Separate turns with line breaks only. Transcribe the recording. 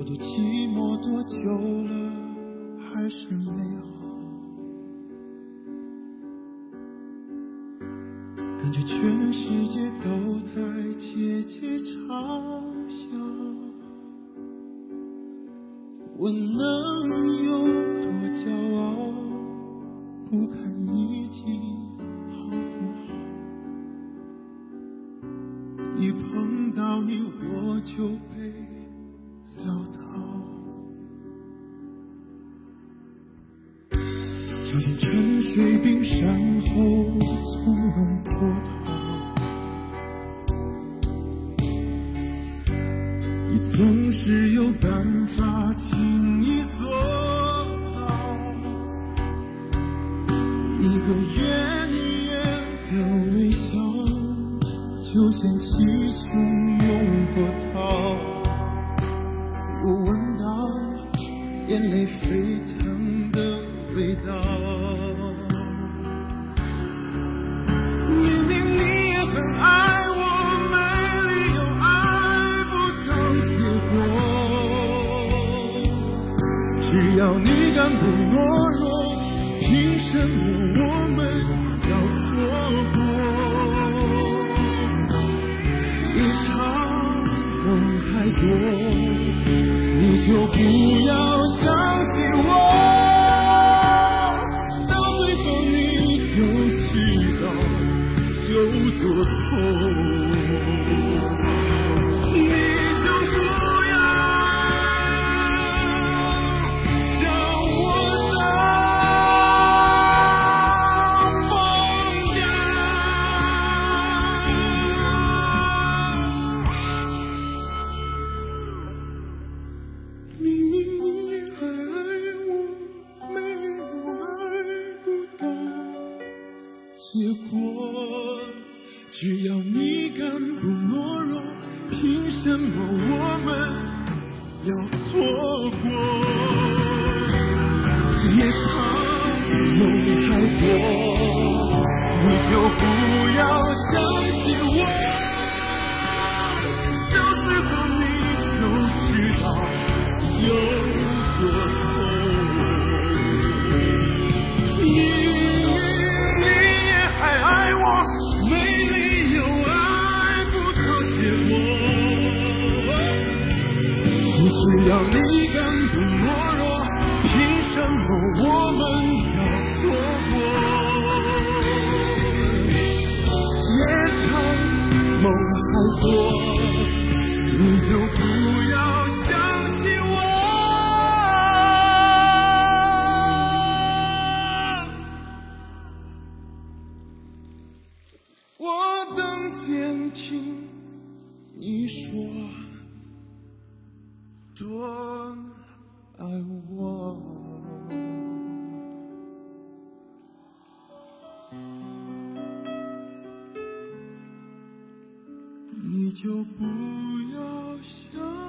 我都寂寞多久了，还是没好。感觉全世界都在窃窃嘲笑，我能有多骄傲？不看已经好不好？一碰到你我就被小心沉睡冰山后从容脱逃。你总是有办法轻易做到，一个远远的微笑，就像气汹要你敢不懦弱，凭什么我们要错过？一场梦太多，你就不要想起我。到最后你就知道有多痛。结果。只要你敢不懦弱，凭什么我们要错过？只要你敢不懦弱，凭什么我们要错过？夜长梦还多，你就不要想起我。我等天听你说多爱我。你就不要想。